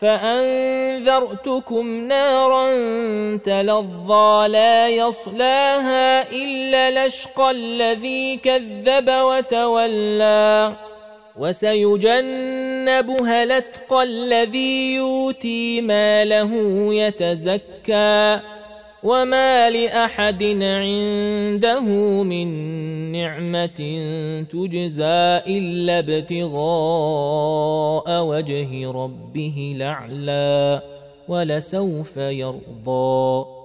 فأنذرتكم نارا تلظى لا يصلاها إلا لشقى الذي كذب وتولى وسيجنبها الأتقى الذي يؤتي ماله يتزكى وما لاحد عنده من نعمه تجزى الا ابتغاء وجه ربه الاعلى ولسوف يرضى